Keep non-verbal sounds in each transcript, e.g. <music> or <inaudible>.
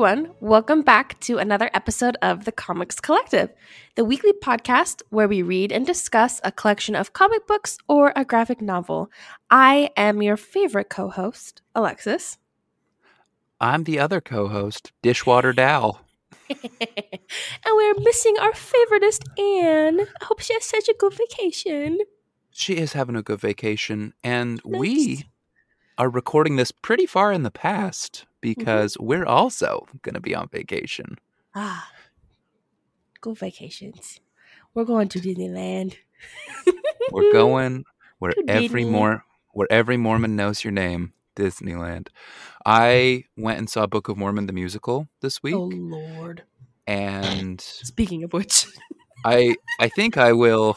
Everyone, welcome back to another episode of the Comics Collective, the weekly podcast where we read and discuss a collection of comic books or a graphic novel. I am your favorite co host, Alexis. I'm the other co host, Dishwater Dow. <laughs> and we're missing our favoriteest Anne. I hope she has such a good vacation. She is having a good vacation, and nice. we are recording this pretty far in the past because mm-hmm. we're also going to be on vacation. Ah, go vacations. We're going to Disneyland. we're going <laughs> where every more where every Mormon knows your name, Disneyland. I went and saw Book of Mormon the musical this oh, week. Oh lord. And <laughs> speaking of which, I I think I will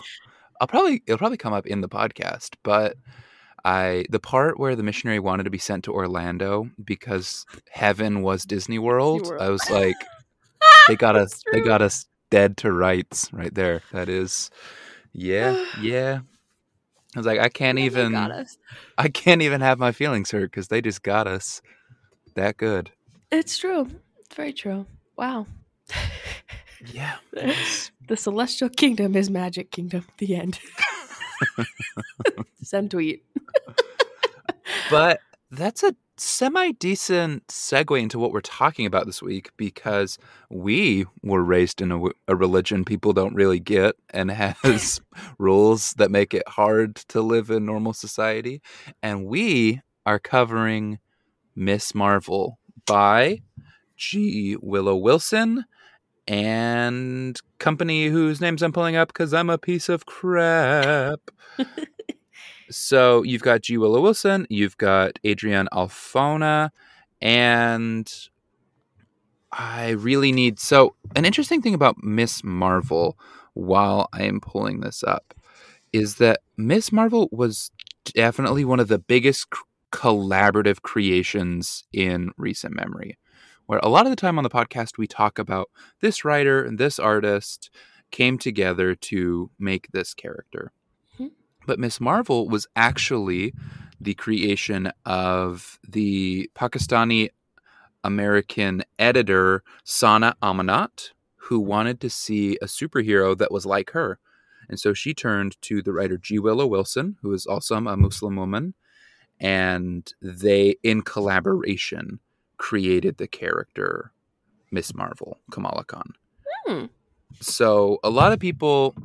I'll probably it'll probably come up in the podcast, but I the part where the missionary wanted to be sent to Orlando because heaven was Disney World. Disney World. I was like, <laughs> they got us. They got us dead to rights right there. That is, yeah, <sighs> yeah. I was like, I can't yeah, even. I can't even have my feelings hurt because they just got us that good. It's true. It's very true. Wow. yeah. <laughs> the celestial kingdom is magic kingdom. The end. <laughs> <laughs> Send tweet. <laughs> but that's a semi decent segue into what we're talking about this week because we were raised in a, a religion people don't really get and has <laughs> rules that make it hard to live in normal society. And we are covering Miss Marvel by G. Willow Wilson and company whose names I'm pulling up because I'm a piece of crap. <laughs> so you've got G. Willow Wilson, you've got Adrian Alphona, and I really need. So, an interesting thing about Miss Marvel while I am pulling this up is that Miss Marvel was definitely one of the biggest collaborative creations in recent memory where a lot of the time on the podcast we talk about this writer and this artist came together to make this character. Mm-hmm. But Miss Marvel was actually the creation of the Pakistani American editor Sana Amanat, who wanted to see a superhero that was like her. And so she turned to the writer G. Willow Wilson, who is also a Muslim woman, and they, in collaboration, created the character Miss Marvel, Kamala Khan. Hmm. So a lot of people,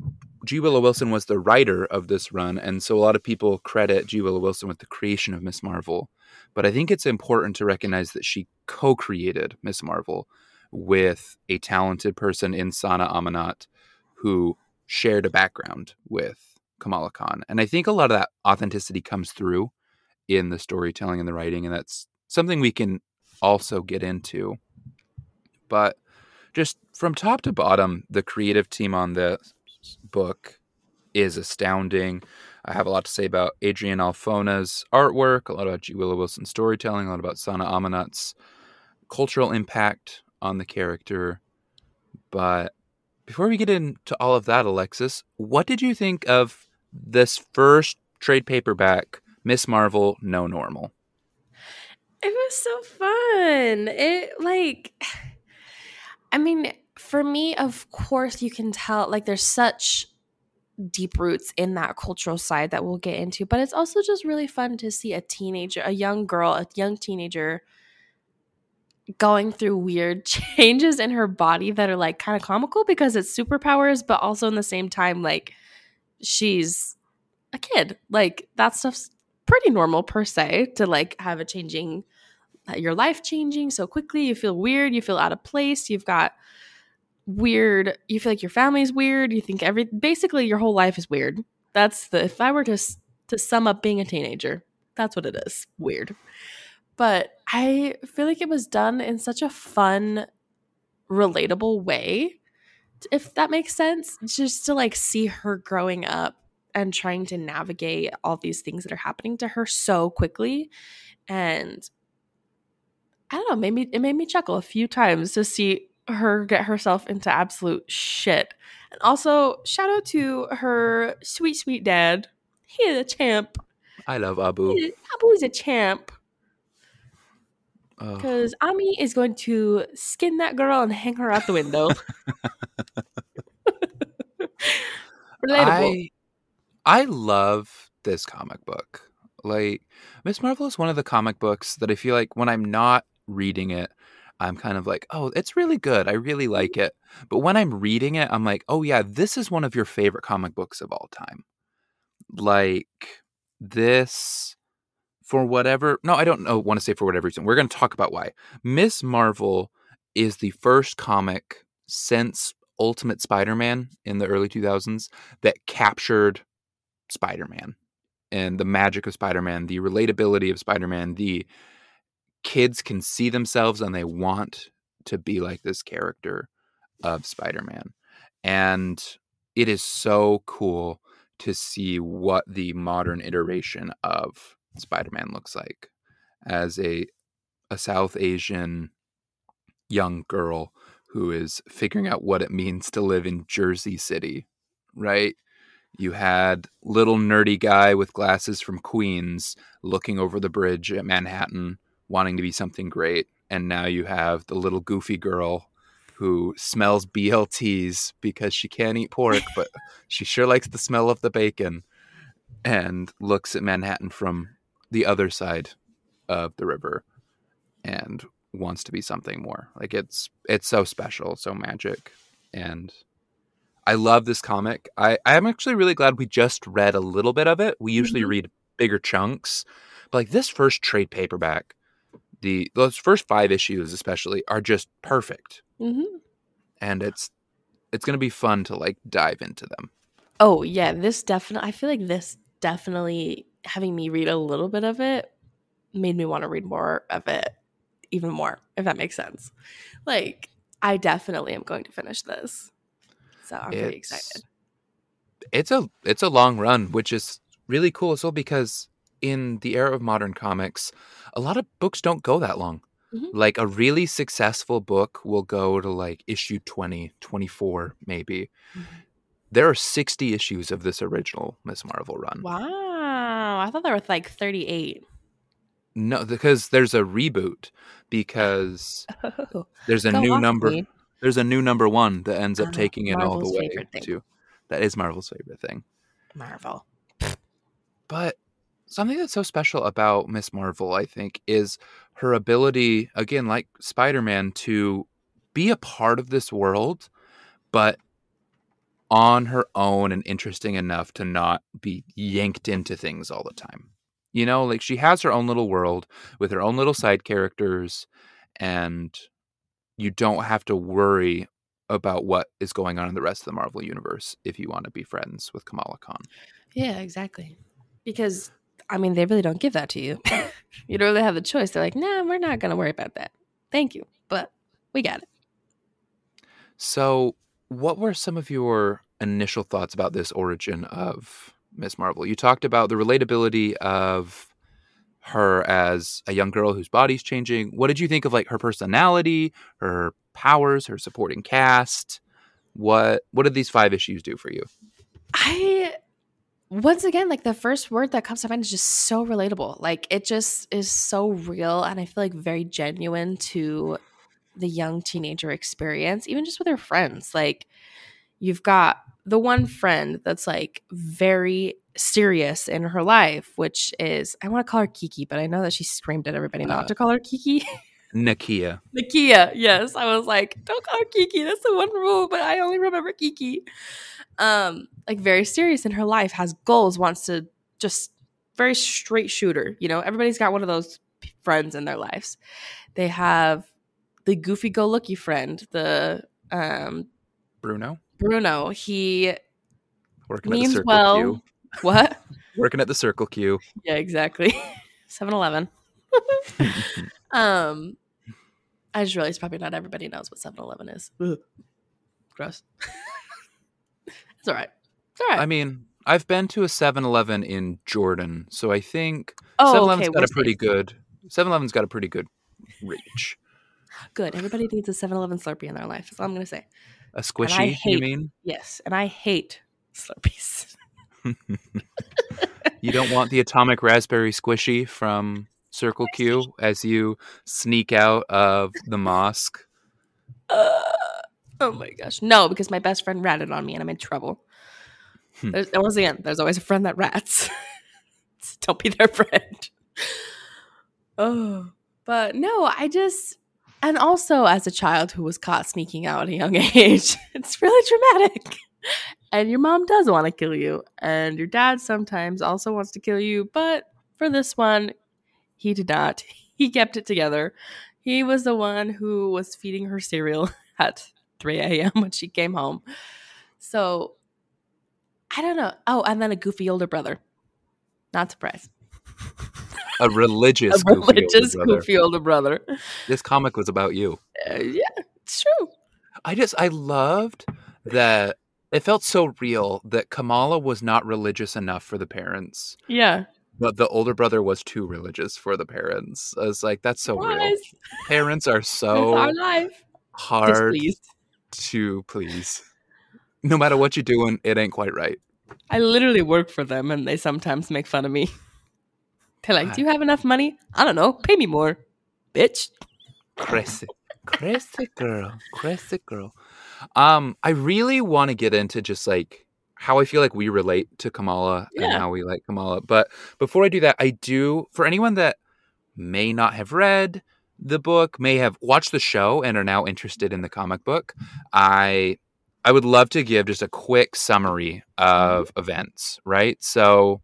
G. Willow Wilson was the writer of this run, and so a lot of people credit G. Willow Wilson with the creation of Miss Marvel. But I think it's important to recognize that she co-created Miss Marvel with a talented person in Sana Amanat who shared a background with Kamala Khan. And I think a lot of that authenticity comes through in the storytelling and the writing, and that's something we can also get into. But just from top to bottom, the creative team on this book is astounding. I have a lot to say about Adrian Alphona's artwork, a lot about G. Willow Wilson's storytelling, a lot about Sana Amanat's cultural impact on the character. But before we get into all of that, Alexis, what did you think of this first trade paperback, Miss Marvel No Normal? It was so fun. It like <sighs> I mean, for me, of course you can tell like there's such deep roots in that cultural side that we'll get into, but it's also just really fun to see a teenager, a young girl, a young teenager going through weird <laughs> changes in her body that are like kind of comical because it's superpowers, but also in the same time, like she's a kid. Like that stuff's pretty normal per se to like have a changing Uh, your life changing so quickly you feel weird you feel out of place you've got weird you feel like your family's weird you think every basically your whole life is weird that's the if i were to to sum up being a teenager that's what it is weird but i feel like it was done in such a fun relatable way if that makes sense just to like see her growing up and trying to navigate all these things that are happening to her so quickly. And I don't know, maybe it made me chuckle a few times to see her get herself into absolute shit. And also, shout out to her sweet, sweet dad. He is a champ. I love Abu. Abu is a champ. Because Ami is going to skin that girl and hang her out the window. <laughs> Relatable. I I love this comic book. Like Miss Marvel is one of the comic books that I feel like when I'm not reading it, I'm kind of like, "Oh, it's really good. I really like it." But when I'm reading it, I'm like, "Oh yeah, this is one of your favorite comic books of all time." Like this for whatever no, I don't know want to say for whatever reason. We're going to talk about why. Miss Marvel is the first comic since Ultimate Spider-Man in the early 2000s that captured Spider-Man and the magic of Spider-Man, the relatability of Spider-Man, the kids can see themselves and they want to be like this character of Spider-Man. And it is so cool to see what the modern iteration of Spider-Man looks like as a a South Asian young girl who is figuring out what it means to live in Jersey City, right? You had little nerdy guy with glasses from Queens looking over the bridge at Manhattan wanting to be something great, and now you have the little goofy girl who smells BLTs because she can't eat pork, but <laughs> she sure likes the smell of the bacon and looks at Manhattan from the other side of the river and wants to be something more. Like it's it's so special, so magic. And I love this comic. I, I'm actually really glad we just read a little bit of it. We usually Mhm. read bigger chunks. But like this first trade paperback, the those first five issues especially are just perfect. hmm And it's it's gonna be fun to like dive into them. Oh yeah, this definitely. I feel like this definitely having me read a little bit of it made me want to read more of it, even more. If that makes sense. Like I definitely am going to finish this, so I'm pretty excited. it's a it's a long run, which is really cool as well because in the era of modern comics, a lot of books don't go that long. Mhm. Like a really successful book will go to like issue 20, 24 maybe. Mhm. There are 60 issues of this original Miss Marvel run. Wow, I thought there was like 38. No, because there's a reboot because <laughs> Oh, there's a new number Queen. there's a new number 1 that ends up Ah, taking it all the way to That is Marvel's favorite thing. Marvel. But something that's so special about Miss Marvel, I think, is her ability, again, like Spider Man, to be a part of this world, but on her own and interesting enough to not be yanked into things all the time. You know, like she has her own little world with her own little side characters, and you don't have to worry about what is going on in the rest of the Marvel universe if you want to be friends with Kamala Khan. Yeah, exactly. Because I mean, they really don't give that to you. <laughs> you don't really have the choice. They're like, nah, we're not gonna worry about that. Thank you, but we got it. So, what were some of your initial thoughts about this origin of Miss Marvel? You talked about the relatability of her as a young girl whose body's changing. What did you think of like her personality, her powers, her supporting cast? What what did these five issues do for you? I once again like the first word that comes to mind is just so relatable. Like it just is so real and I feel like very genuine to the young teenager experience, even just with her friends. Like you've got the one friend that's like very serious in her life, which is I want to call her Kiki, but I know that she screamed at everybody not Uh, to call her Kiki. <laughs> Nakia. Nakia, yes. I was like, don't call her Kiki. That's the one rule, but I only remember Kiki. Um, like very serious in her life, has goals, wants to just very straight shooter. You know, everybody's got one of those friends in their lives. They have the goofy go lucky friend, the um Bruno Bruno. He working at the Circle well. Q. What? Working at the Circle Q. <laughs> yeah, exactly. <laughs> 7-Eleven. <laughs> um I just realized probably not everybody knows what 7-Eleven is. Ugh. Gross. <laughs> it's all right. It's all right. I mean, I've been to a 7-Eleven in Jordan, so I think oh, 7-Eleven's okay. got a pretty good 7-Eleven's got a pretty good reach. good. Everybody needs a 7-Eleven Slurpee in their life. That's all I'm going to say. A squishy, you mean? Yes, and I hate Slurpees. <laughs> You don't want the atomic raspberry squishy from Circle Q as you sneak out of the mosque? Uh, oh my gosh. No, because my best friend ratted on me and I'm in trouble. Hmm. There's, once again, there's always a friend that rats. <laughs> Don't be their friend. Oh, but no, I just, and also as a child who was caught sneaking out at a young <laughs> age, it's really traumatic. And your mom does want to kill you, and your dad sometimes also wants to kill you, but for this one, he did not. He kept it together. He was the one who was feeding her cereal <laughs> at 3 a.m. when she came home. So I don't know. Oh, and then a goofy older brother. Not surprised. A religious, <laughs> A goofy older religious brother. goofy older brother. This comic was about you. Uh, yeah, it's true. I just I loved that it felt so real that Kamala was not religious enough for the parents, Yeah. But the older brother was too religious for the parents. I was like, that's so real. Parents are so our life. hard Displeased. to please. No matter what you're doing, it ain't quite right. I literally work for them and they sometimes make fun of me. They're like, Do you have enough money? I don't know. Pay me more, bitch. Crescent. Crescent girl. Crescent girl. Um, I really want to get into just like how I feel like we relate to Kamala and how we like Kamala. But before I do that, I do for anyone that may not have read the book, may have watched the show and are now interested in the comic book, I I would love to give just a quick summary mm-hmm. of events, right? So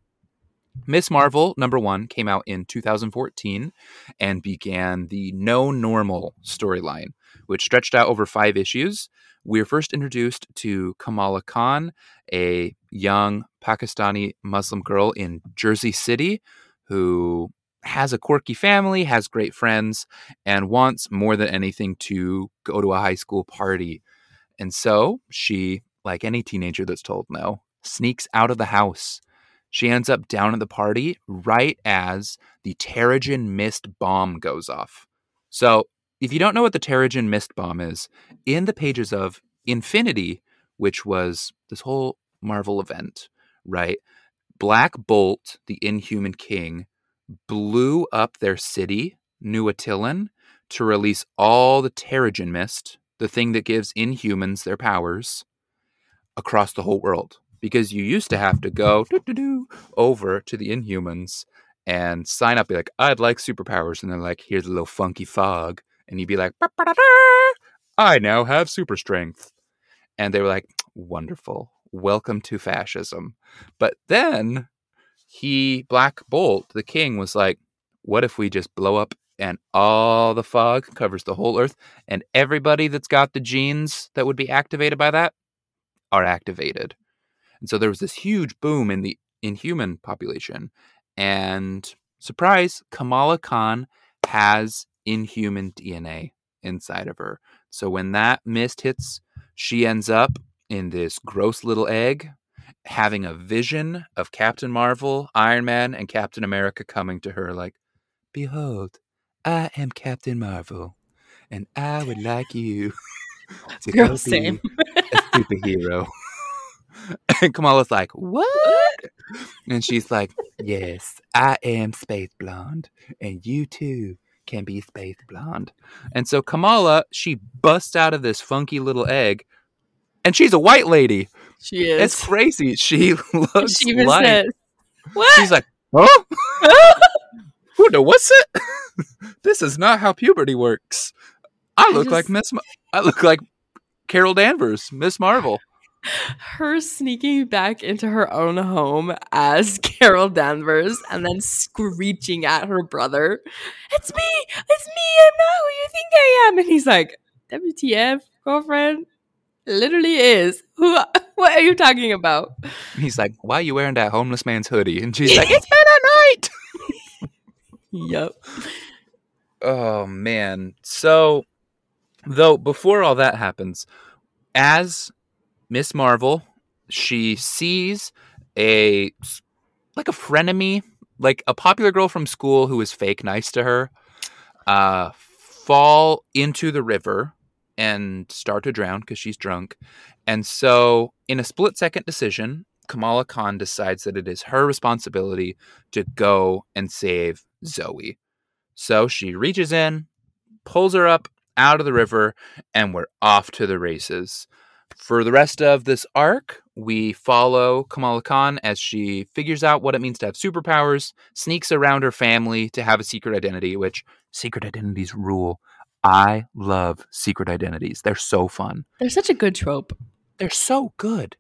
Miss Marvel number 1 came out in 2014 and began the No Normal storyline, which stretched out over 5 issues. We were first introduced to Kamala Khan, a young Pakistani Muslim girl in Jersey City who has a quirky family, has great friends, and wants more than anything to go to a high school party. And so she, like any teenager that's told no, sneaks out of the house. She ends up down at the party right as the Terrigen Mist bomb goes off. So, if you don't know what the Terrigen Mist bomb is, in the pages of Infinity, which was this whole Marvel event, right? Black Bolt, the Inhuman King, blew up their city, New Attilan, to release all the Terrigen Mist, the thing that gives Inhumans their powers, across the whole world. Because you used to have to go over to the Inhumans and sign up, be like, I'd like superpowers. And they're like, here's a little funky fog. And you'd be like, I now have super strength. And they were like, wonderful. Welcome to fascism. But then he, Black Bolt, the king, was like, what if we just blow up and all the fog covers the whole earth and everybody that's got the genes that would be activated by that are activated. And so there was this huge boom in the inhuman population. And surprise, Kamala Khan has inhuman DNA inside of her. So when that mist hits, she ends up in this gross little egg having a vision of Captain Marvel, Iron Man, and Captain America coming to her like, Behold, I am Captain Marvel, and I would like you <laughs> to Girl, go be same. a superhero. <laughs> and Kamala's like, What? And she's like, Yes, I am Space Blonde, and you too can be Space Blonde. And so Kamala, she busts out of this funky little egg, and she's a white lady. She is. It's crazy. She <laughs> looks she even like says, What? she's like, Huh? <laughs> Who the what's it? <laughs> this is not how puberty works. I I look like Miss. Ma- I look like Carol Danvers, Miss Marvel. Her sneaking back into her own home as <laughs> Carol Danvers and then screeching at her brother, It's me! It's me! I'm not who you think I am! And he's like, WTF, girlfriend? Literally is. Who <laughs> what are you talking about? He's like, "Why are you wearing that homeless man's hoodie?" And she's like, <laughs> "It's been a night." Yep. Oh man. So though before all that happens, as Miss Marvel, she sees a like a frenemy, like a popular girl from school who is fake nice to her, uh fall into the river and start to drown because she's drunk. And so in a split second decision, Kamala Khan decides that it is her responsibility to go and save Zoe. So she reaches in, pulls her up out of the river, and we're off to the races. For the rest of this arc, we follow Kamala Khan as she figures out what it means to have superpowers, sneaks around her family to have a secret identity, which secret identities rule. I love secret identities. They're so fun. They're such a good trope. They're so good.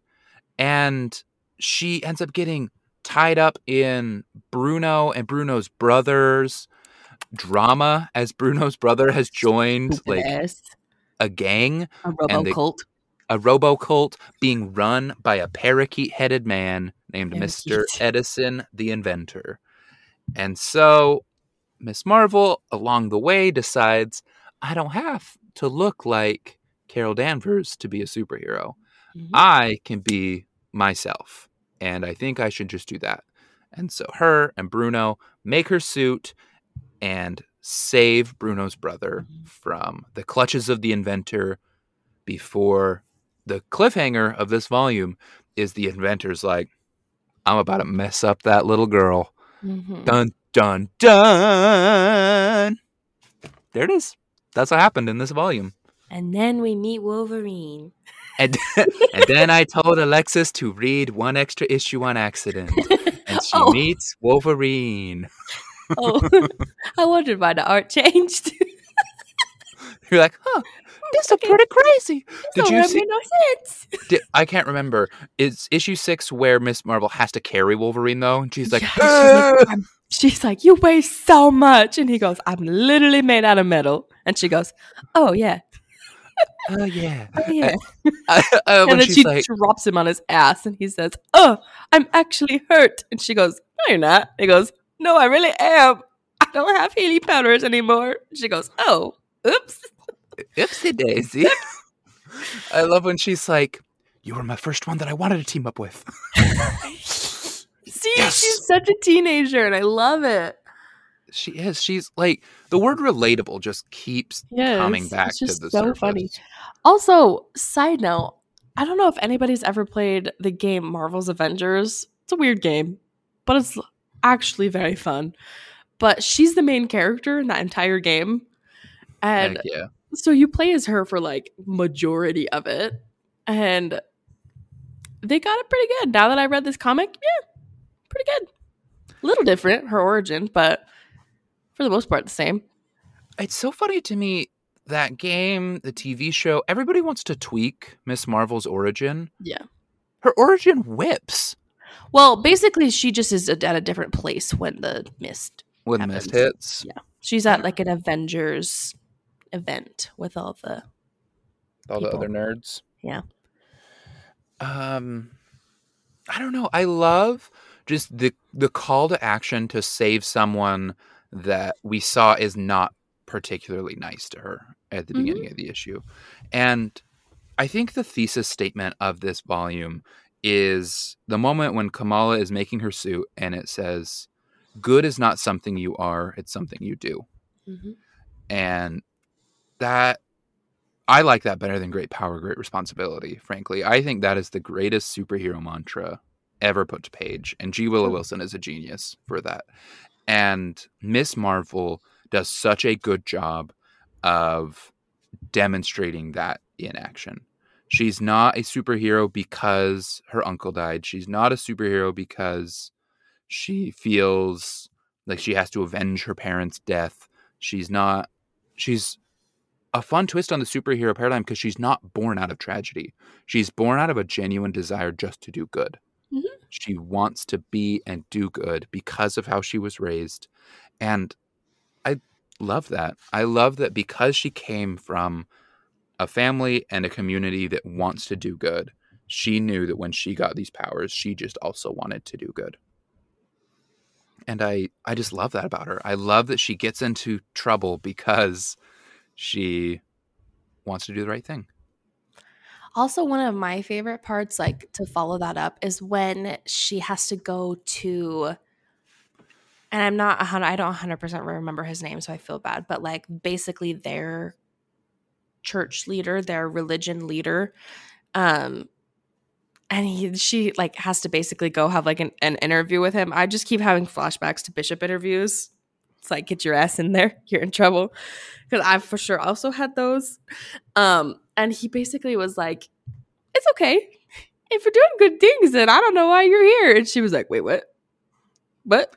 And she ends up getting tied up in Bruno and Bruno's brothers drama as Bruno's brother has joined like Yes. a gang, a robo cult. A robo cult being run by a parakeet headed man named Mr. Edison the inventor. And so Miss Marvel along the way decides I don't have to look like Carol Danvers to be a superhero. Mhm. I can be myself. And I think I should just do that. And so her and Bruno make her suit and save Bruno's brother Mhm. from the clutches of the inventor before the cliffhanger of this volume is the inventor's like, I'm about to mess up that little girl. Mhm. Dun, dun, dun. There it is. That's what happened in this volume. And then we meet Wolverine. And, <laughs> and then I told Alexis to read one extra issue on accident. And she <laughs> Oh. meets Wolverine. oh, <laughs> I wondered why the art changed. <laughs> You're like, huh, this is pretty crazy. Did you see? no sense. <laughs> Did, I can't remember. Is issue six where Miss Marvel has to carry Wolverine though? And she's like, Yeah, she's like, she's like, "You weigh so much," and he goes, "I'm literally made out of metal." And she goes, "Oh yeah, <laughs> oh yeah. oh yeah." Uh, and then she like, drops him on his ass, and he says, "Oh, I'm actually hurt." And she goes, "No, you're not." He goes, "No, I really am. I don't have healing powders anymore." She goes, "Oh, oops." Oopsie daisy. <laughs> I love when she's like, You were my first one that I wanted to team up with. See, Yes. she's such a teenager, and I love it. She is. She's like the word relatable just keeps Yes, coming back it's to the so surface. funny. Also, side note, I don't know if anybody's ever played the game Marvel's Avengers. It's a weird game, but it's actually very fun. But she's the main character in that entire game. And yeah. So you play as her for like majority of it. And they got it pretty good. Now that I read this comic, yeah, pretty good. A little different, her origin, but for the most part the same. It's so funny to me that game, the TV show, everybody wants to tweak Miss Marvel's origin. Yeah. Her origin whips Well, basically, she just is at a different place when the mist. when Happens. mist hits. Yeah. She's at like an Avengers event with all the. all the other nerds. Yeah. Um I don't know. I love just the the call to action to save someone that we saw is not particularly nice to her at the Mhm. beginning of the issue. And I think the thesis statement of this volume is the moment when Kamala is making her suit and it says good is not something you are, it's something you do and that I like that better than great power, great responsibility. Frankly, I think that is the greatest superhero mantra ever put to page, and G. Willow mm. Wilson is a genius for that. And Miss Marvel does such a good job of demonstrating that in action. She's not a superhero because her uncle died. She's not a superhero because she feels like she has to avenge her parents' death. She's not she's a fun twist on the superhero paradigm because she's not born out of tragedy. She's born out of a genuine desire just to do good. Mhm. She wants to be and do good because of how she was raised. And I love that. I love that because she came from a family and a community that wants to do good, she knew that when she got these powers, she just also wanted to do good. And I I just love that about her. I love that she gets into trouble because she wants to do the right thing. Also, one of my favorite parts, like to follow that up, is when she has to go to, and I'm not 100 i don't 100% remember his name, so I feel bad, but like basically their church leader, their religion leader, um, and he, she like has to basically go have like an, an interview with him. I just keep having flashbacks to Bishop interviews. It's like get your ass in there, <laughs> you're in trouble. Because I for sure also had those. Um, and he basically was like, "It's okay if you're doing good things, then I don't know why you're here." And she was like, "Wait, what? But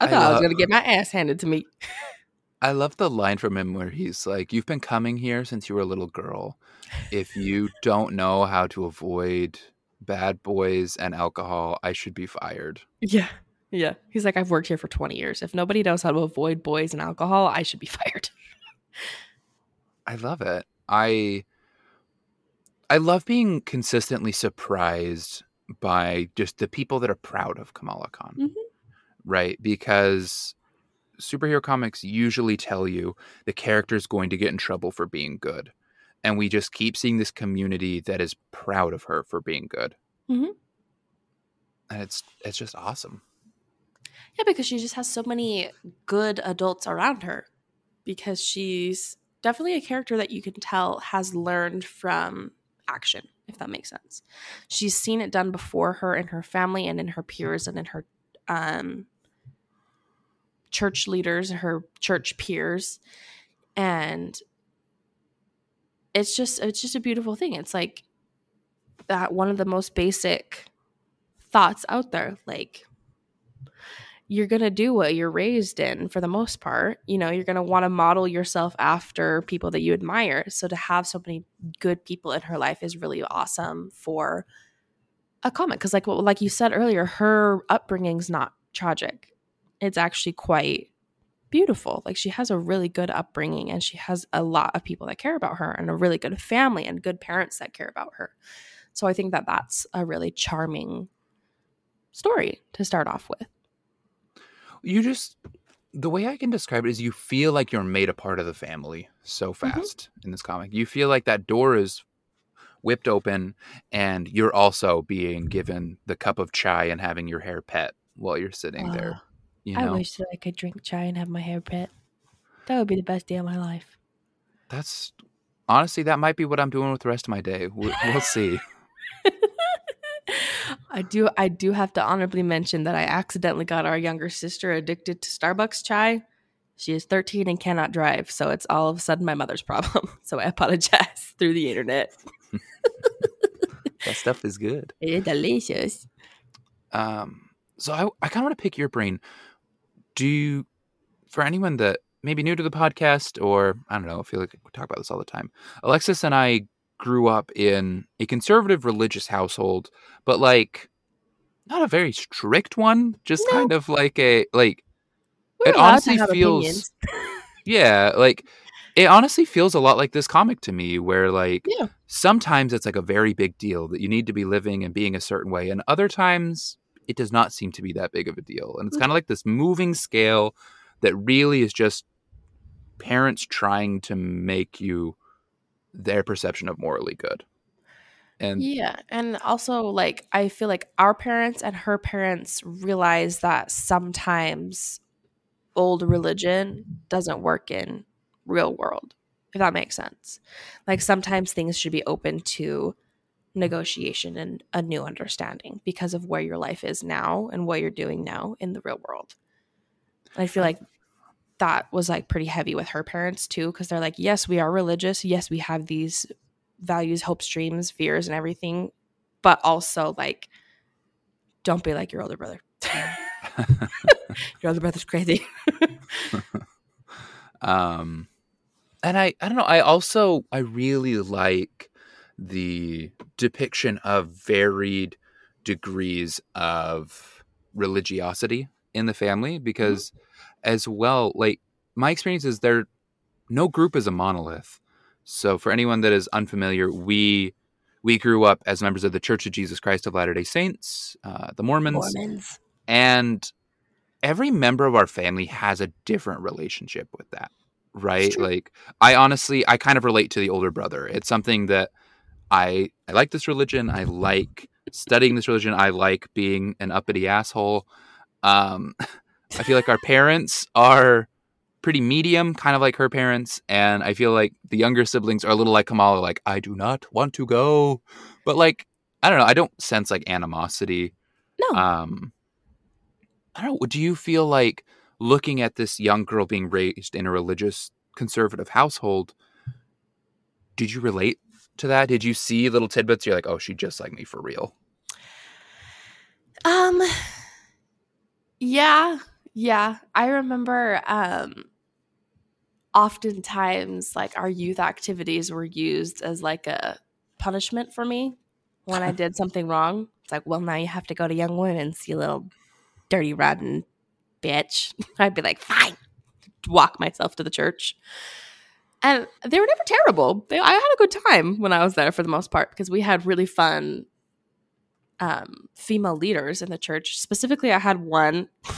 I I thought I, was gonna get my ass handed to me." I love the line from him where he's like, You've been coming here since you were a little girl. If you don't know how to avoid bad boys and alcohol, I should be fired. Yeah. Yeah. He's like, I've worked here for 20 years. If nobody knows how to avoid boys and alcohol, I should be <laughs> fired. I love it. I I love being consistently surprised by just the people that are proud of Kamala Khan. Mhm. Right? Because superhero comics usually tell you the character is going to get in trouble for being good. And we just keep seeing this community that is proud of her for being good. Mhm. And it's it's just awesome. Yeah, because she just has so many good adults around her. Because she's definitely a character that you can tell has learned from action, if that makes sense. She's seen it done before her in her family and in her peers and in her um, church leaders, her church peers. And it's just it's just a beautiful thing. It's like that one of the most basic thoughts out there. Like you're going to do what you're raised in for the most part. You know, you're going to want to model yourself after people that you admire. So to have so many good people in her life is really awesome for a comic cuz like what like you said earlier, her upbringing's not tragic. It's actually quite beautiful. Like she has a really good upbringing and she has a lot of people that care about her and a really good family and good parents that care about her. So I think that that's a really charming story to start off with. You just the way I can describe it is you feel like you're made a part of the family so mm-hmm. fast in this comic. You feel like that door is whipped open and you're also being given the cup of chai and having your hair pet while you're sitting there. You know, I wish that I could drink chai and have my hair pet. That would be the best day of my life. that's honestly that might be what I'm doing with the rest of my day. We'll, we'll see. I do I do have to honorably mention that I accidentally got our younger sister addicted to Starbucks chai. She is 13 and cannot drive, so it's all of a sudden my mother's problem. <laughs> So I apologize <laughs> through the internet. That stuff is good. <laughs> It's delicious. Um, so I, I kind of want to pick your brain. Do you, for anyone that may be new to the podcast, or I don't know, I feel like we talk about this all the time. Alexis and I grew up in a conservative religious household, but like not a very strict one, just No. kind of like a like We're It honestly feels- <laughs> yeah, like it honestly feels a lot like this comic to me, where like Yeah. sometimes it's like a very big deal that you need to be living and being a certain way, and other times it does not seem to be that big of a deal, and it's Mm. kind of like this moving scale that really is just parents trying to make you their perception of morally good. And Yeah, and also like I feel like our parents and her parents realize that sometimes old religion doesn't work in real world. If that makes sense. Like sometimes things should be open to negotiation and a new understanding because of where your life is now and what you're doing now in the real world. I feel like that was like pretty heavy with her parents too because they're like, yes, we are religious. Yes, we have these values, hopes, dreams, fears, and everything, but also like, don't be like your older brother. <laughs> your older brother's crazy. <laughs> um and i i don't know i also i really like the depiction of varied degrees of religiosity in the family because as well like my experience is there no group is a monolith. So for anyone that is unfamiliar we we grew up as members of the church of jesus christ of latter day saints uh, the mormons. Mormons. and every member of our family has a different relationship with that right? like i honestly i kind of relate to the older brother. It's something that i i like this religion. I like studying this religion. I like being an uppity asshole. Um <laughs> i feel like our parents are pretty medium kind of like her parents and i feel like the younger siblings are a little like kamala like i do not want to go but like i don't know i don't sense like animosity No. um i don't know do you feel like looking at this young girl being raised in a religious conservative household, did you relate to that? Did you see little tidbits? You're like, oh, she just like me for real. Um, yeah, yeah. I remember um oftentimes like our youth activities were used as like a punishment for me when I <laughs> did something wrong. It's like, well, now you have to go to Young Women's, you little dirty, rotten bitch. <laughs> I'd be like, fine, walk myself to the church. And they were never terrible. They, I had a good time when I was there for the most part because we had really fun um, female leaders in the church. Specifically, I had one. <laughs>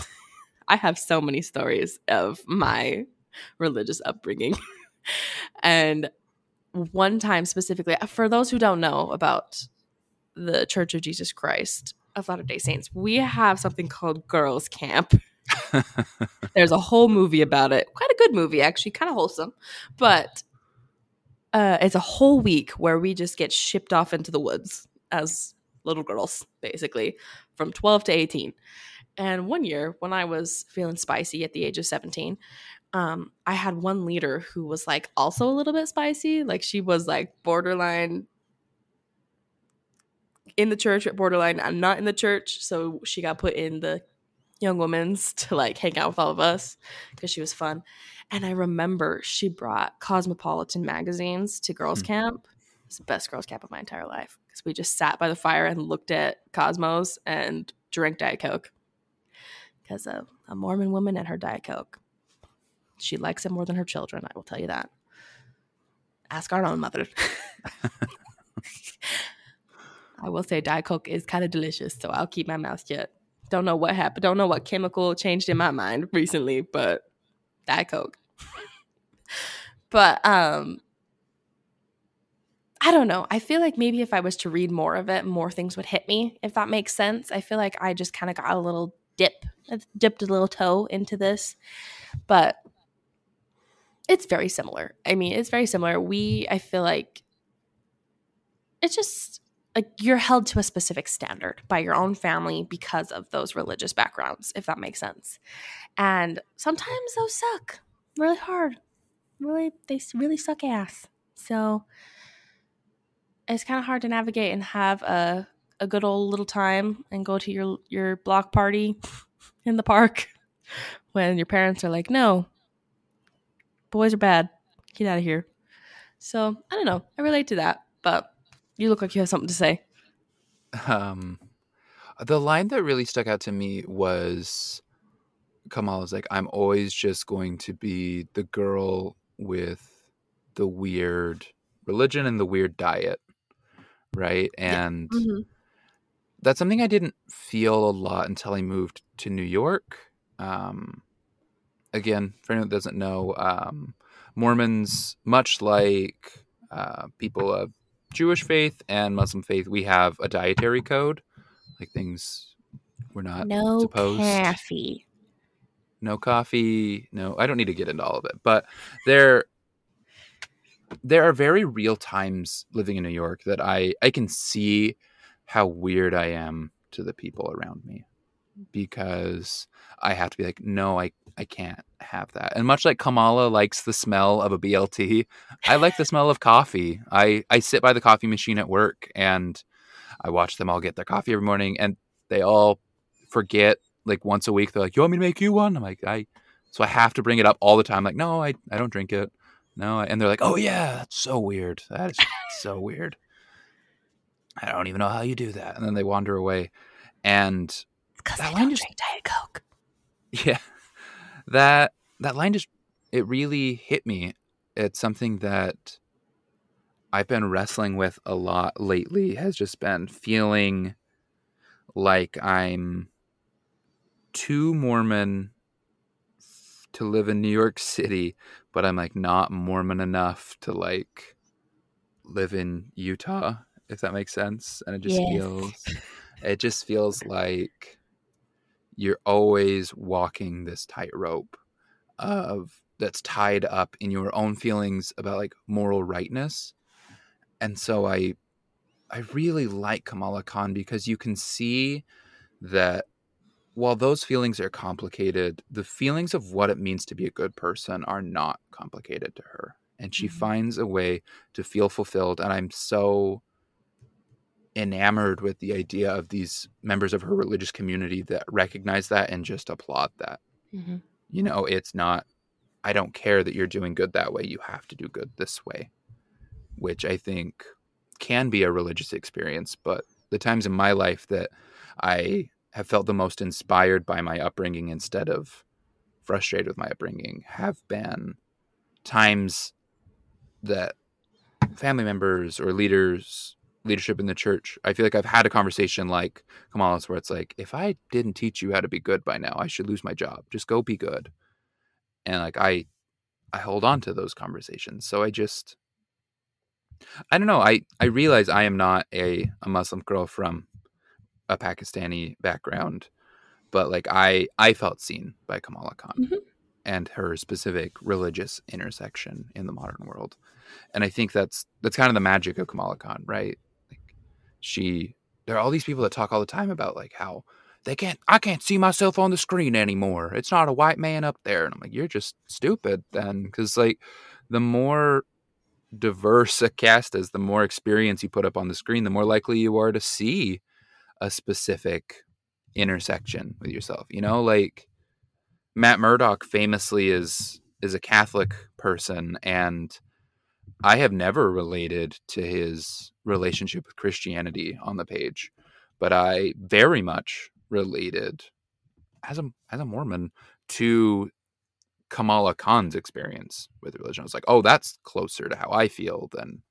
I have so many stories of my religious upbringing. <laughs> and one time specifically, for those who don't know about the Church of Jesus Christ of Latter day Saints, we have something called Girls Camp. <laughs> There's a whole movie about it. Quite a good movie, actually, kind of wholesome. But uh, it's a whole week where we just get shipped off into the woods as little girls, basically, from 12 to 18. And one year, when I was feeling spicy at the age of 17, um, I had one leader who was like also a little bit spicy. Like she was like borderline in the church, borderline I'm not in the church. So she got put in the young women's <laughs> to like hang out with all of us because she was fun. And I remember she brought Cosmopolitan magazines to girls' mm. camp. It's the best girls' camp of my entire life because we just sat by the fire and looked at Cosmos and drank Diet Coke because of a Mormon woman and her Diet Coke. She likes it more than her children, I will tell you that. Ask our own mother. <laughs> I will say Diet Coke is kind of delicious, so I'll keep my mouth shut. Don't know what happened. Don't know what chemical changed in my mind recently, but Diet Coke. <laughs> but um I don't know. I feel like maybe if I was to read more of it, more things would hit me, if that makes sense. I feel like I just kind of got a little dip, I've dipped a little toe into this. But it's very similar. I mean, it's very similar. We, I feel like it's just like you're held to a specific standard by your own family because of those religious backgrounds, if that makes sense. And sometimes those suck really hard. Really, they really suck ass. So it's kind of hard to navigate and have a, a good old little time and go to your your block party <laughs> in the park <laughs> when your parents are like, no, boys are bad. Get out of here. So I don't know. I relate to that, but you look like you have something to say. Um, the line that really stuck out to me was Kamala's like, "I'm always just going to be the girl with the weird religion and the weird diet, right?" And yeah. mm-hmm. That's something I didn't feel a lot until I moved to New York. Um, again, for anyone that doesn't know, um, Mormons, much like uh, people of Jewish faith and Muslim faith, we have a dietary code, like things we're not no supposed. coffee, no coffee, no. I don't need to get into all of it, but there, there are very real times living in New York that I I can see how weird I am to the people around me because I have to be like, no, I I can't have that. And much like Kamala likes the smell of a BLT, I like the smell of coffee. I I sit by the coffee machine at work and I watch them all get their coffee every morning, and they all forget like once a week. They're like, "You want me to make you one?" I'm like, "I." So I have to bring it up all the time. Like, no, I I don't drink it. No, and they're like, "Oh yeah, that's so weird. That is so weird." I don't even know how you do that. And then they wander away, and because that line just Diet Coke. Yeah, that that line just it really hit me. It's something that I've been wrestling with a lot lately. Has just been feeling like I'm too Mormon to live in New York City, but I'm like not Mormon enough to like live in Utah, if that makes sense. And it just yes. feels it just feels like you're always walking this tightrope of that's tied up in your own feelings about like moral rightness. And so I I really like Kamala Khan because you can see that while those feelings are complicated, the feelings of what it means to be a good person are not complicated to her. And she Mhm. finds a way to feel fulfilled. And I'm so enamored with the idea of these members of her religious community that recognize that and just applaud that. Mm-hmm. You know, it's not, I don't care that you're doing good that way. You have to do good this way, which I think can be a religious experience. But the times in my life that I have felt the most inspired by my upbringing instead of frustrated with my upbringing have been times that family members or leaders leadership in the church i feel like i've had a conversation like kamala's where it's like if i didn't teach you how to be good by now i should lose my job. Just go be good. And like i i hold on to those conversations. So i just i don't know. I i realize i am not a a muslim girl from a pakistani background but like i i felt seen by kamala khan Mhm. and her specific religious intersection in the modern world. And i think that's that's kind of the magic of kamala khan right she there are all these people that talk all the time about like how they can't i can't see myself on the screen anymore. It's not a white man up there. And i'm like you're just stupid then. Because like the more diverse a cast is the more experience you put up on the screen the more likely you are to see a specific intersection with yourself you know? Like matt murdock famously is is a catholic person and i have never related to his relationship with christianity on the page but i very much related as a as a mormon to kamala khan's experience with religion. I was like oh that's closer to how i feel than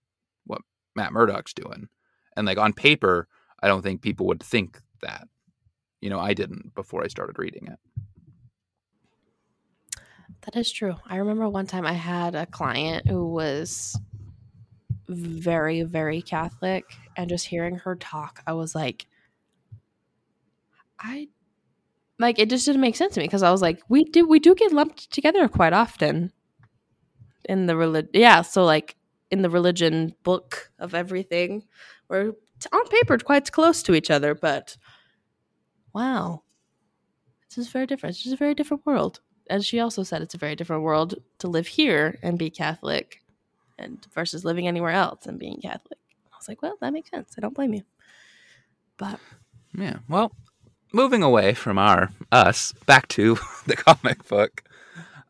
what matt murdock's doing. And like on paper i don't think people would think that. You know i didn't before i started reading it That is true. I remember one time I had a client who was very, very Catholic, and just hearing her talk, I was like, I like it just didn't make sense to me because I was like, we do we do get lumped together quite often in the religion. Yeah, so like in the religion book of everything, we're on paper quite close to each other, but wow, it's just very different. It's just a very different world as she also said, it's a very different world to live here and be Catholic, and versus living anywhere else and being Catholic. I was like, well, that makes sense. I don't blame you. But yeah well moving away from our us back to <laughs> the comic book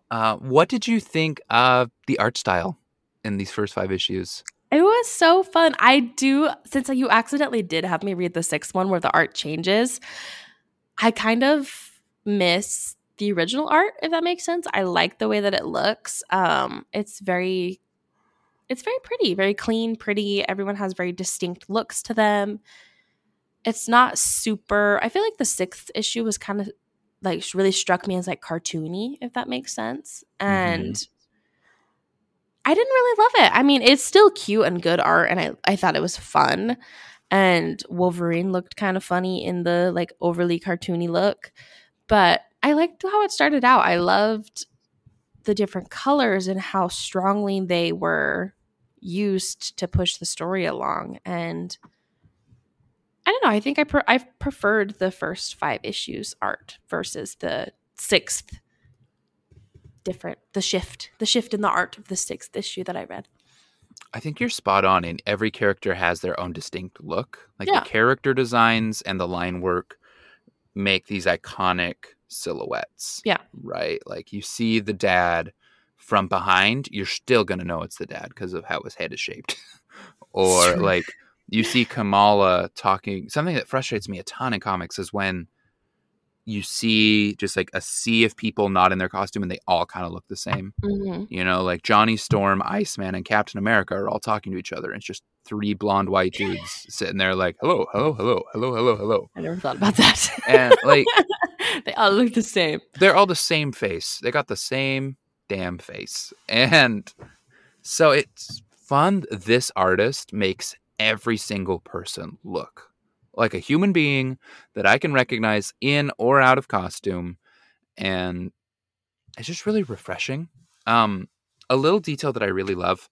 uh, what did you think of the art style in these first five issues it was so fun. I do since you accidentally did have me read the sixth one where the art changes. I kind of miss the original art, if that makes sense. I like the way that it looks. Um, it's very it's very pretty, very clean, pretty. Everyone has very distinct looks to them. It's not super. I feel like the sixth issue was kind of like really struck me as like cartoony, if that makes sense. And I didn't really love it. I mean, it's still cute and good art, and I I thought it was fun. And Wolverine looked kind of funny in the like overly cartoony look, but I liked how it started out. I loved the different colors and how strongly they were used to push the story along. And I don't know. I think I pre- I preferred the first five issues art versus the sixth different the shift the shift in the art of the sixth issue that I read. I think you're spot on. And every character has their own distinct look. Like Yeah. the character designs and the line work make these iconic silhouettes. Yeah. Right. Like you see the dad from behind, you're still gonna know it's the dad because of how his head is shaped. <laughs> or like you see Kamala talking. Something that frustrates me a ton in comics is when you see just like a sea of people not in their costume and they all kind of look the same. Mhm. You know, like Johnny Storm, Iceman, and Captain America are all talking to each other. And it's just three blonde white dudes sitting there like, hello, hello, hello, hello, hello, hello. I never thought about that. And like <laughs> they all look the same. they're all the same face. They got the same damn face. And so it's fun. This artist makes every single person look like a human being that I can recognize in or out of costume. And it's just really refreshing. Um, a little detail that I really love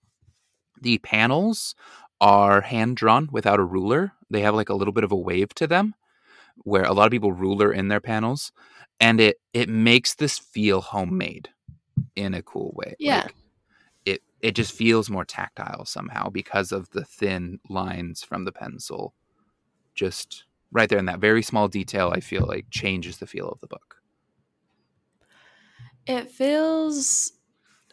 the panels are hand drawn without a ruler. They have like a little bit of a wave to them, where a lot of people ruler in their panels, and it it makes this feel homemade in a cool way. Yeah. Like, it it just feels more tactile somehow because of the thin lines from the pencil. Just right there in that very small detail, I feel like changes the feel of the book. It feels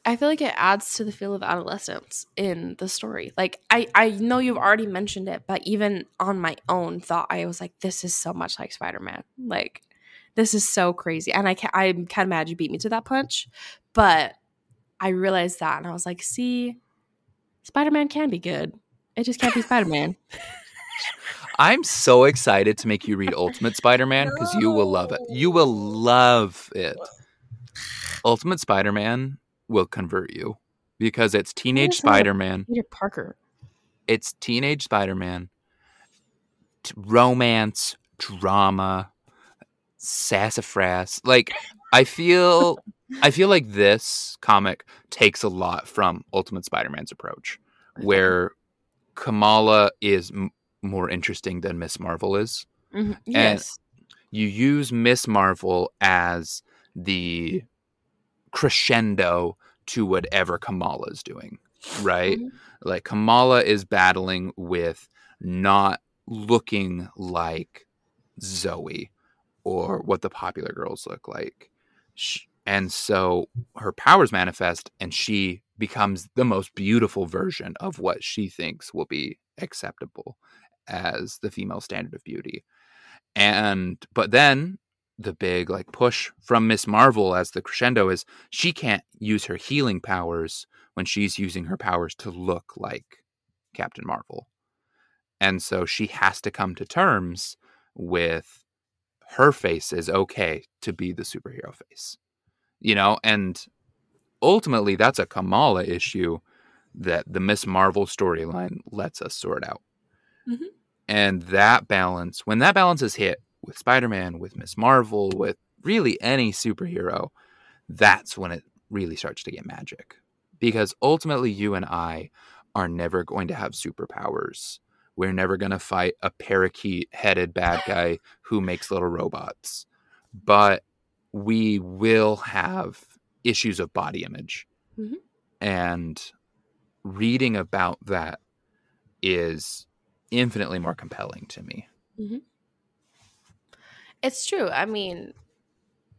I feel like it adds to the feel of adolescence in the story. Like I I know you've already mentioned it, but even on my own thought I was like this is so much like Spider-Man. Like this is so crazy. And I can't, I'm kind of mad you beat me to that punch, but I realized that and I was like, "See, Spider-Man can be good. It just can't be <laughs> Spider-Man." I'm so excited to make you read Ultimate Spider-Man because you will love it. You will love it. Ultimate Spider-Man will convert you because it's teenage? Spider-Man. Peter Parker. It's teenage Spider-Man. t- romance, drama, sassafras. Like I feel I feel like this comic takes a lot from Ultimate Spider-Man's approach where Kamala is more interesting than Miss Marvel is. Mhm. Yes. You use Miss Marvel as the crescendo to whatever Kamala is doing, right? Mhm. Like Kamala is battling with not looking like Zoe or what the popular girls look like. And so her powers manifest and she becomes the most beautiful version of what she thinks will be acceptable as the female standard of beauty. And but then the big like push from Miss Marvel as the crescendo is she can't use her healing powers when she's using her powers to look like Captain Marvel. And so she has to come to terms with her face is okay to be the superhero face. You know, and ultimately that's a Kamala issue that the Miss Marvel storyline lets us sort out. Mhm. And that balance, when that balance is hit with Spider Man, with Miss Marvel, with really any superhero, that's when it really starts to get magic. Because ultimately, you and I are never going to have superpowers. We're never going to fight a parakeet headed bad guy who makes little robots. But we will have issues of body image. Mhm. And reading about that is infinitely more compelling to me. Mm-hmm. It's true. I mean,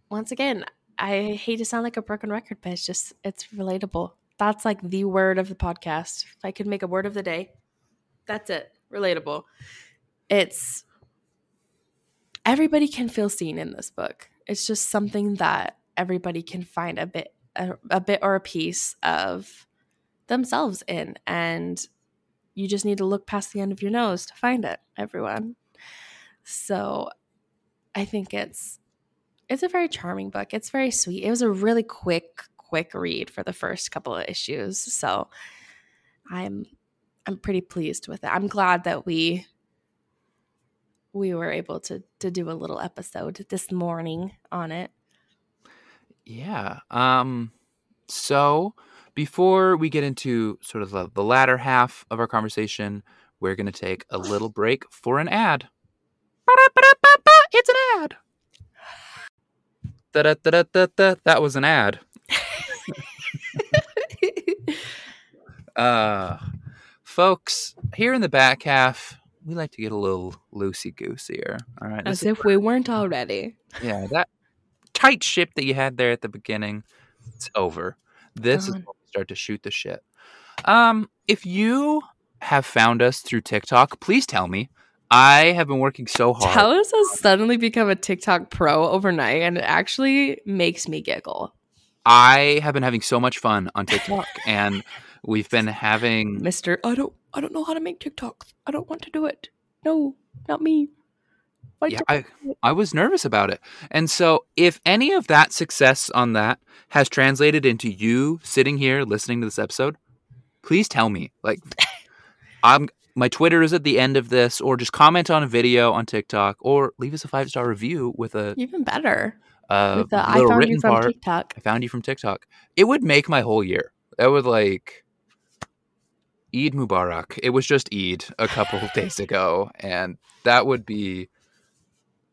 once again, I hate to sound like a broken record, but it's just it's relatable. That's like the word of the podcast. If I could make a word of the day, that's it. Relatable. It's everybody can feel seen in this book. It's just something that everybody can find a bit a, a bit or a piece of themselves in and you just need to look past the end of your nose to find it, everyone. So I think it's it's a very charming book. It's very sweet. It was a really quick quick read for the first couple of issues. So I'm I'm pretty pleased with it. I'm glad that we we were able to to do a little episode this morning on it. Yeah. Um so before we get into sort of the, the latter half of our conversation, we're going to take a little break for an ad. It's an ad. Da-da-da-da-da-da. That was an ad. <laughs> Uh folks, here in the back half, we like to get a little loosey goosier. All right. As is if we weren't already. Yeah, that tight ship that you had there at the beginning, it's over. This is Gone. when we start to shoot the shit. Um, if you have found us through TikTok, please tell me. I have been working so hard. Dallas has suddenly become a TikTok pro overnight, and it actually makes me giggle. I have been having so much fun on TikTok, <laughs> and we've been having. Mister, I don't, I don't know how to make TikToks. I don't want to do it. No, not me. Why Yeah, I I was nervous about it, and so if any of that success on that has translated into you sitting here listening to this episode, please tell me. Like, I'm my Twitter is at the end of this, or just comment on a video on TikTok, or leave us a five star review with a, even better. a With the I found written you from part. TikTok. I found you from TikTok. It would make my whole year. That would like Eid Mubarak. It was just Eid a couple of days <laughs> ago, and that would be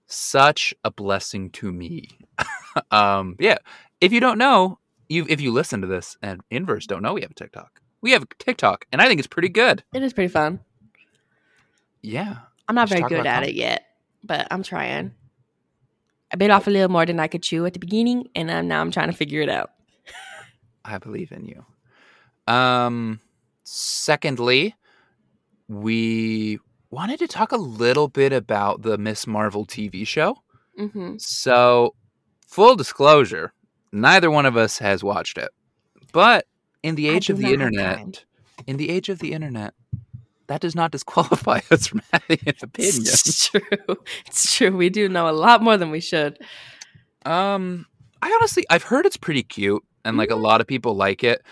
such a blessing to me. <laughs> um, yeah. If you don't know, you if you listen to this and inverse don't know we have a TikTok. We have a TikTok, and I think it's pretty good. It is pretty fun. Yeah. I'm not very good at it yet, but I'm trying. I bit off a little more than I could chew at the beginning, and um, now I'm trying to figure it out. <laughs> I believe in you. Um, secondly, we wanted to talk a little bit about the Miss Marvel TV show. Mm-hmm. So, full disclosure, neither one of us has watched it. But in the age of the internet, time. in the age of the internet, that does not <laughs> disqualify us from having an opinion. It's true. It's true. We do know a lot more than we should. Um, I honestly, I've heard it's pretty cute, and like a lot of people like it.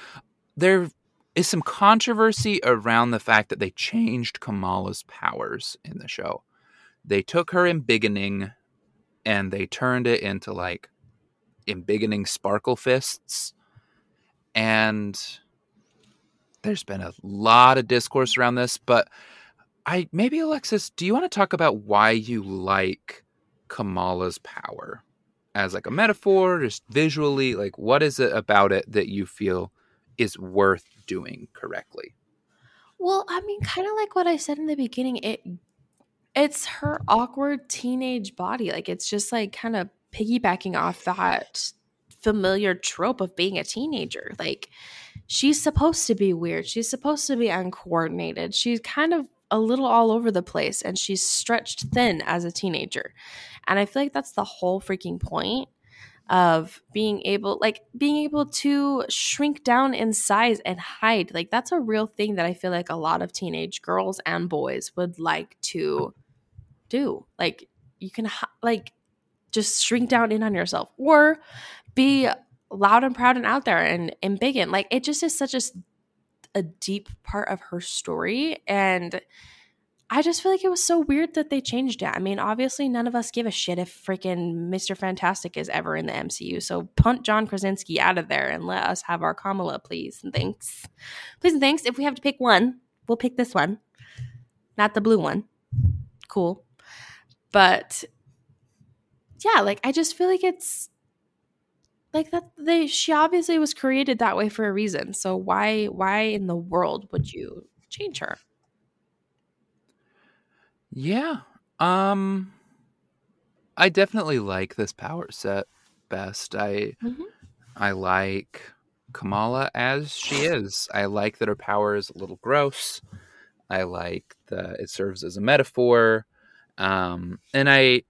There is some controversy around the fact that they changed Kamala's powers in the show. They took her embiggening, and they turned it into like embiggening sparkle fists, and there's been a lot of discourse around this. But I maybe Alexis, do you want to talk about why you like Kamala's power? as like a metaphor, just visually, like what is it about it that you feel is worth doing correctly? Well, I mean, kind of like what I said in the beginning. It it's her awkward teenage body. Like it's just like kind of piggybacking off that familiar trope of being a teenager. Like she's supposed to be weird. She's supposed to be uncoordinated. She's kind of a little all over the place and she's stretched thin as a teenager. And I feel like that's the whole freaking point of being able like being able to shrink down in size and hide. Like that's a real thing that I feel like a lot of teenage girls and boys would like to do. Like you can like just shrink down in on yourself or be loud and proud and out there and and big and like it just is such a a deep part of her story and I just feel like it was so weird that they changed it. I mean, obviously, none of us give a shit if freaking Mr. Fantastic is ever in the MCU. So punt John Krasinski out of there and let us have our Kamala, please. And thanks. Please and thanks. If we have to pick one, we'll pick this one, not the blue one. Cool. But yeah, like, I just feel like it's like that they she obviously was created that way for a reason so why why in the world would you change her Yeah. Um I definitely like this power set best. I Mhm. I like Kamala as she is. I like that her power is a little gross. I like that it serves as a metaphor. Um and I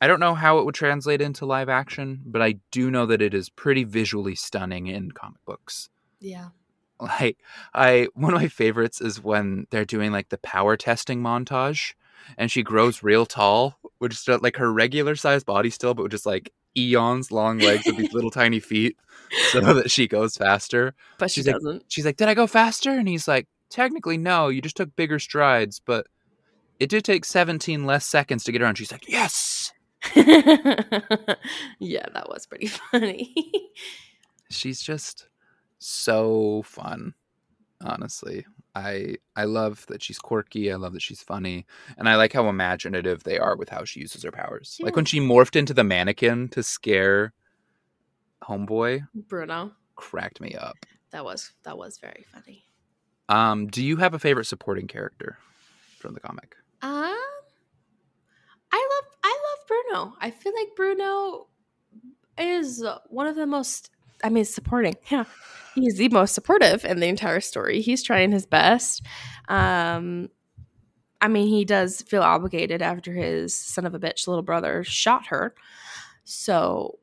I don't know how it would translate into live action, but I do know that it is pretty visually stunning in comic books. yeah like i one of my favorites is when they're doing like the power testing montage and she grows real tall which uh, like her regular sized body still but with just like eons long legs with these little tiny feet <laughs> so that she goes faster. But she She's like- doesn't. she's like did i go faster? And he's like technically no you just took bigger strides but it did take 17 less seconds to get around. She's like yes! <laughs> Yeah that was pretty <laughs> funny. She's just so fun honestly i i love that she's quirky i love that she's funny and i like how imaginative they are with how she uses her powers. Like when she morphed into the mannequin to scare homeboy bruno. cracked me up. That was that was very funny. Um do you have a favorite supporting character from the comic? Um i love i love bruno. I feel like bruno is one of the most i mean supporting <laughs> yeah he's the most supportive in the entire story. He's trying his best. Um i mean he does feel obligated after his son of a bitch little brother shot her. So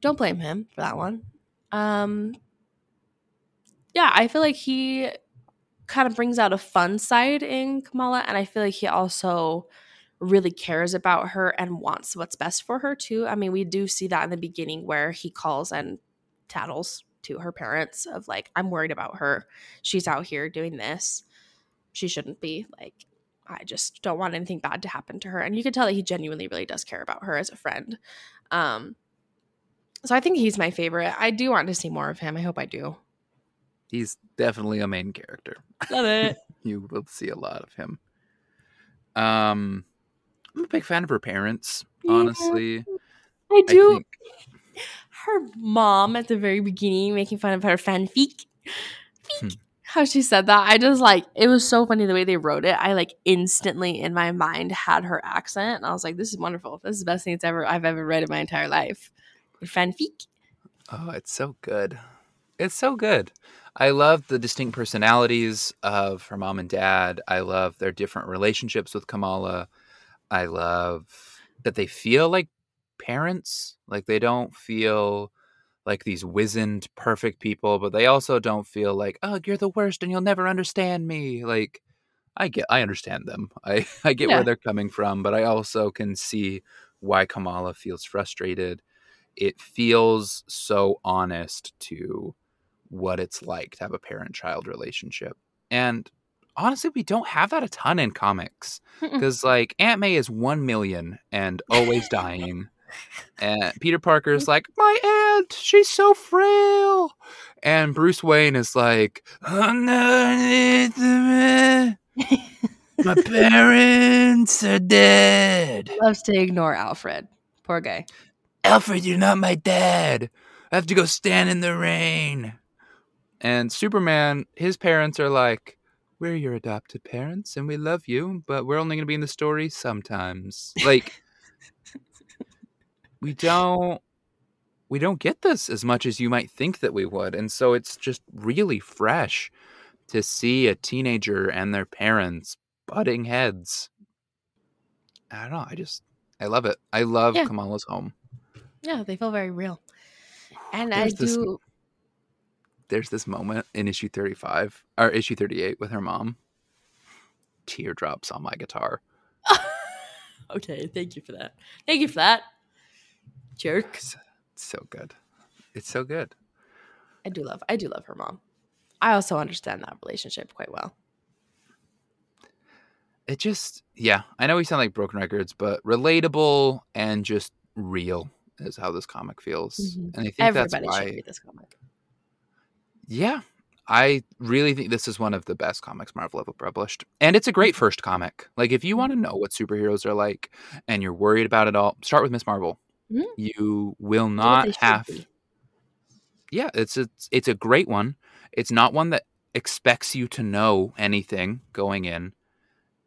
don't blame him for that one. Um yeah i feel like he kind of brings out a fun side in kamala and i feel like he also really cares about her and wants what's best for her too. I mean we do see that in the beginning where he calls and tattles to her parents of like i'm worried about her. She's out here doing this. She shouldn't be. Like i just don't want anything bad to happen to her. And you can tell that he genuinely really does care about her as a friend. Um so i think he's my favorite. I do want to see more of him. I hope i do. He's definitely a main character. Love it. <laughs> You will see a lot of him. Um I'm a big fan of her parents, honestly. I I do. think her mom at the very beginning making fun of her fanfic. Hmm. How she said that. I just like it was so funny the way they wrote it. I like instantly in my mind had her accent. And I was like, this is wonderful. This is the best thing it's ever I've ever read in my entire life. Fanfic. Oh, it's so good. It's so good. I love the distinct personalities of her mom and dad. I love their different relationships with Kamala. I love that they feel like parents. Like they don't feel like these wizened, perfect people, but they also don't feel like, oh, you're the worst and you'll never understand me. Like I get I understand them. <laughs> I, I get Yeah. where they're coming from, but I also can see why Kamala feels frustrated. It feels so honest to what it's like to have a parent child relationship. And honestly, we don't have that a ton in comics because, like, Aunt May is 1 million and always <laughs> dying. And Peter Parker's mm-hmm. like, My aunt, she's so frail. And Bruce Wayne is like, "Underneath the My parents are dead. <laughs> Loves to ignore Alfred. Poor guy. Alfred, you're not my dad. I have to go stand in the rain. And Superman, his parents are like, We're your adopted parents and we love you, but we're only going to be in the story sometimes. Like, we don't. We don't get this as much as you might think that we would. And so it's just really fresh to see a teenager and their parents butting heads. I don't know. I just, I love it. I love Yeah. Kamala's home. Yeah, they feel very real. And There's I this- do there's this moment in issue 35 or issue 38 with her mom teardrops on my guitar <laughs> Okay, thank you for that. Thank you for that. Jerk. it's, so good it's so good I do love I do love her mom. I also understand that relationship quite well. it just yeah i know we sound like broken records but relatable and just real is how this comic feels Mhm. and i think Everybody that's why should read this comic. yeah i really think this is one of the best comics marvel ever published and it's a great first comic like if you want to know what superheroes are like and you're worried about it all start with miss marvel Mhm. you will not have be. yeah, it's a, it's a great one. It's not one that expects you to know anything going in.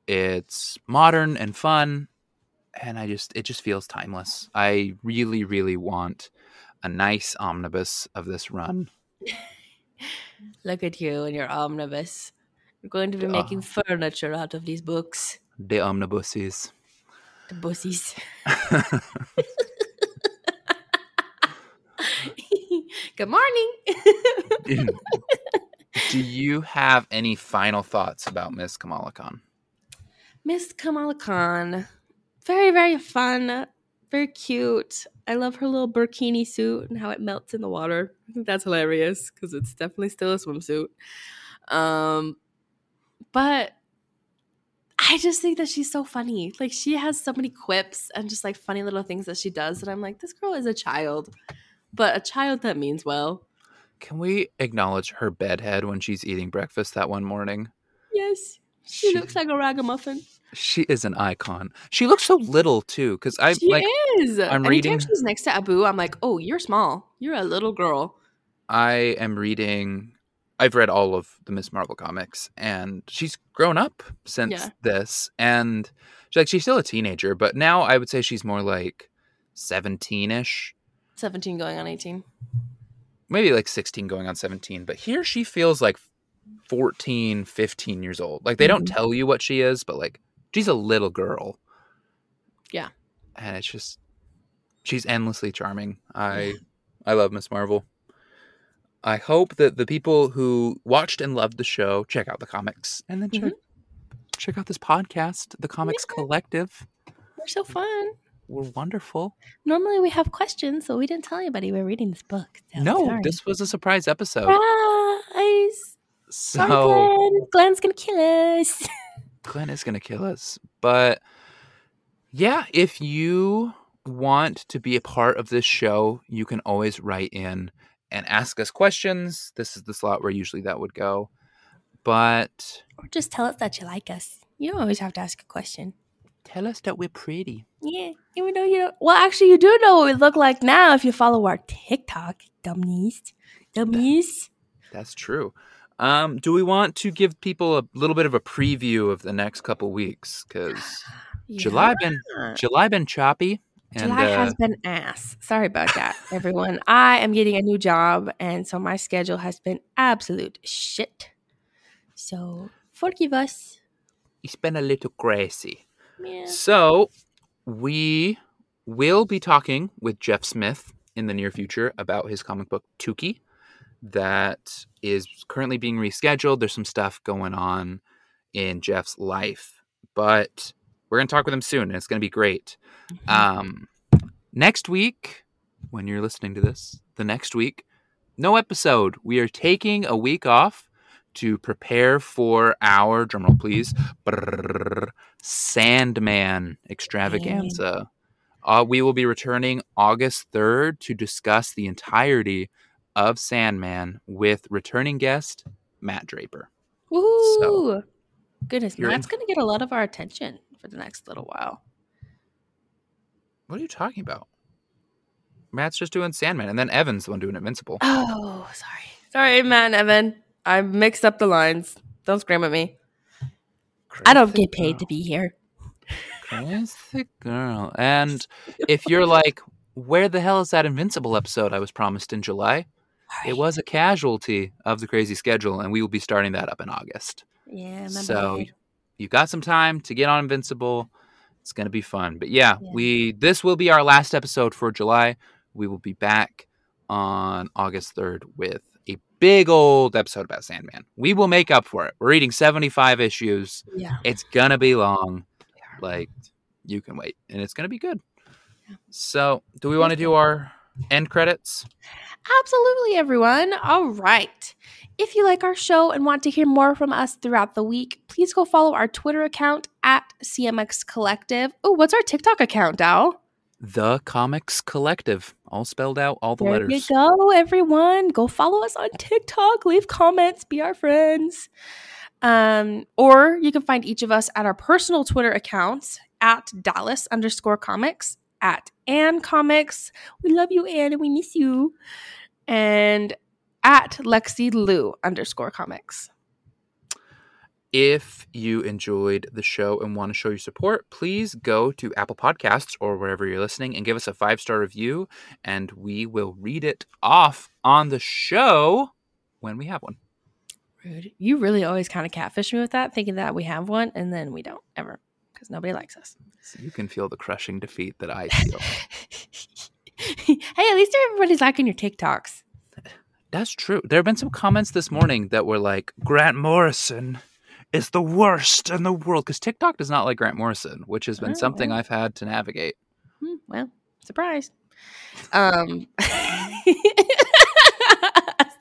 It's modern and fun, and I just it just feels timeless. I really really want a nice omnibus of this run. <laughs> Look at you and your omnibus. You're going to be Duh. making furniture out of these books. The omnibuses. The bussies. <laughs> <laughs> Good morning. <laughs> <laughs> Do you have any final thoughts about Miss Kamala Khan? Miss Kamala Khan. Very, very fun. Very cute. I love her little burkini suit and how it melts in the water. I think that's hilarious because it's definitely still a swimsuit. Um, but I just think that she's so funny. Like she has so many quips and just like funny little things that she does that I'm like, this girl is a child, but a child that means well. Can we acknowledge her bedhead when she's eating breakfast that one morning? Yes, she, She- looks like a ragamuffin. She is an icon. She looks so little too, because I she like is. I'm Anytime reading- she's next to Abu, I'm like, oh, you're small. You're a little girl. I am reading. I've read all of the Miss Marvel comics, and she's grown up since Yeah. this. And she's like she's still a teenager, but now I would say she's more like seventeen-ish, 17 going on 18. maybe like sixteen, going on seventeen. But here she feels like 14, 15 years old. Like they don't Mhm. tell you what she is, but like she's a little girl. Yeah. and it's just she's endlessly charming. I I love Miss Marvel. I hope that the people who watched and loved the show check out the comics and then check check out this podcast, the Comics Collective. We're so fun. We're wonderful. Normally we have questions, so we didn't tell anybody we're reading this book. So no, sorry. this was a surprise episode. Surprise! Sorry, So Glenn. Glenn's gonna kill us. <laughs> Glenn is to kill us. But yeah, if you want to be a part of this show, you can always write in and ask us questions. This is the slot where usually that would go. But or just tell us that you like us. You don't always have to ask a question. Tell us that we're pretty. Yeah, even though you don't. Well, actually, you do know what we look like now if you follow our TikTok, dummies. Dummies. That's true. Um, do we want to give people a little bit of a preview of the next couple weeks? Because <gasps> July been July been choppy. And, July uh, has been ass. Sorry about that, everyone. I am getting a new job, and so my schedule has been absolute shit. So forgive us. it's been a little crazy. Yeah. So we will be talking with Jeff Smith in the near future about his comic book Tuki that is currently being rescheduled. There's some stuff going on in Jeff's life, but we're going to talk with him soon and it's going to be great. Um, next week, when you're listening to this, the next week, no episode. We are taking a week off to prepare for our drumroll, please. Brrrr, Sandman extravaganza. Uh, we will be returning August 3rd to discuss the entirety of Sandman with returning guest Matt Draper. Woo! Goodness, You're Matt's going to get a lot of our attention for the next little while. What are you talking about? Matt's just doing Sandman, and then Evan's the one doing Invincible. Oh, sorry. Sorry, Matt and Evan. I mixed up the lines. Don't scream at me. I don't get paid to be here. Crazy girl. And if you're like, where the hell is that Invincible episode I was promised in July? It was a casualty of the crazy schedule, and we will be starting that up in August. Yeah, So bad. you got some time to get on Invincible. It's gonna be fun. But yeah, Yeah. we this will be our last episode for July. We will be back on August 3rd with a big old episode about Sandman. We will make up for it. We're reading 75 issues. Yeah. It's gonna be long. Yeah. Like you can wait, and it's gonna be good. So, do we want to do our end credits? Absolutely, everyone. All right. If you like our show and want to hear more from us throughout the week, please go follow our Twitter account at CMX Collective. Oh, what's our TikTok account, Dal? The Comics Collective, all spelled out, all the there letters. you go, everyone. Go follow us on TikTok. Leave comments. Be our friends. Um, or you can find each of us at our personal Twitter accounts at Dallas underscore comics, at Ann Comics. We love you, Ann, and we miss you. And at Lexi Lou underscore comics. If you enjoyed the show and want to show your support, please go to Apple Podcasts or wherever you're listening and give us a five star review, and we will read it off on the show when we have one. Rude. You really always kind of catfish me with that, thinking that we have one, and then we don't ever because nobody likes us. So you can feel the crushing defeat that I feel. <laughs> hey, at least everybody's liking your TikToks. That's true. There have been some comments this morning that were like, Grant Morrison is the worst in the world. Because TikTok does not like Grant Morrison, which has been Oh, something. I've had to navigate. Hmm, well, surprise. Um <laughs>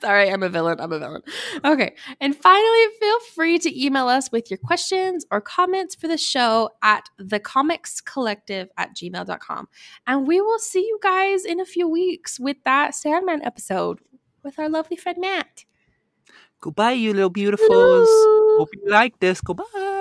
Sorry, I'm a villain. I'm a villain. Okay. And finally, feel free to email us with your questions or comments for the show at thecomicscollective at gmail.com. And we will see you guys in a few weeks with that Sandman episode with our lovely friend Matt. Goodbye, you little beautifuls. Hello. Hope you like this. Goodbye.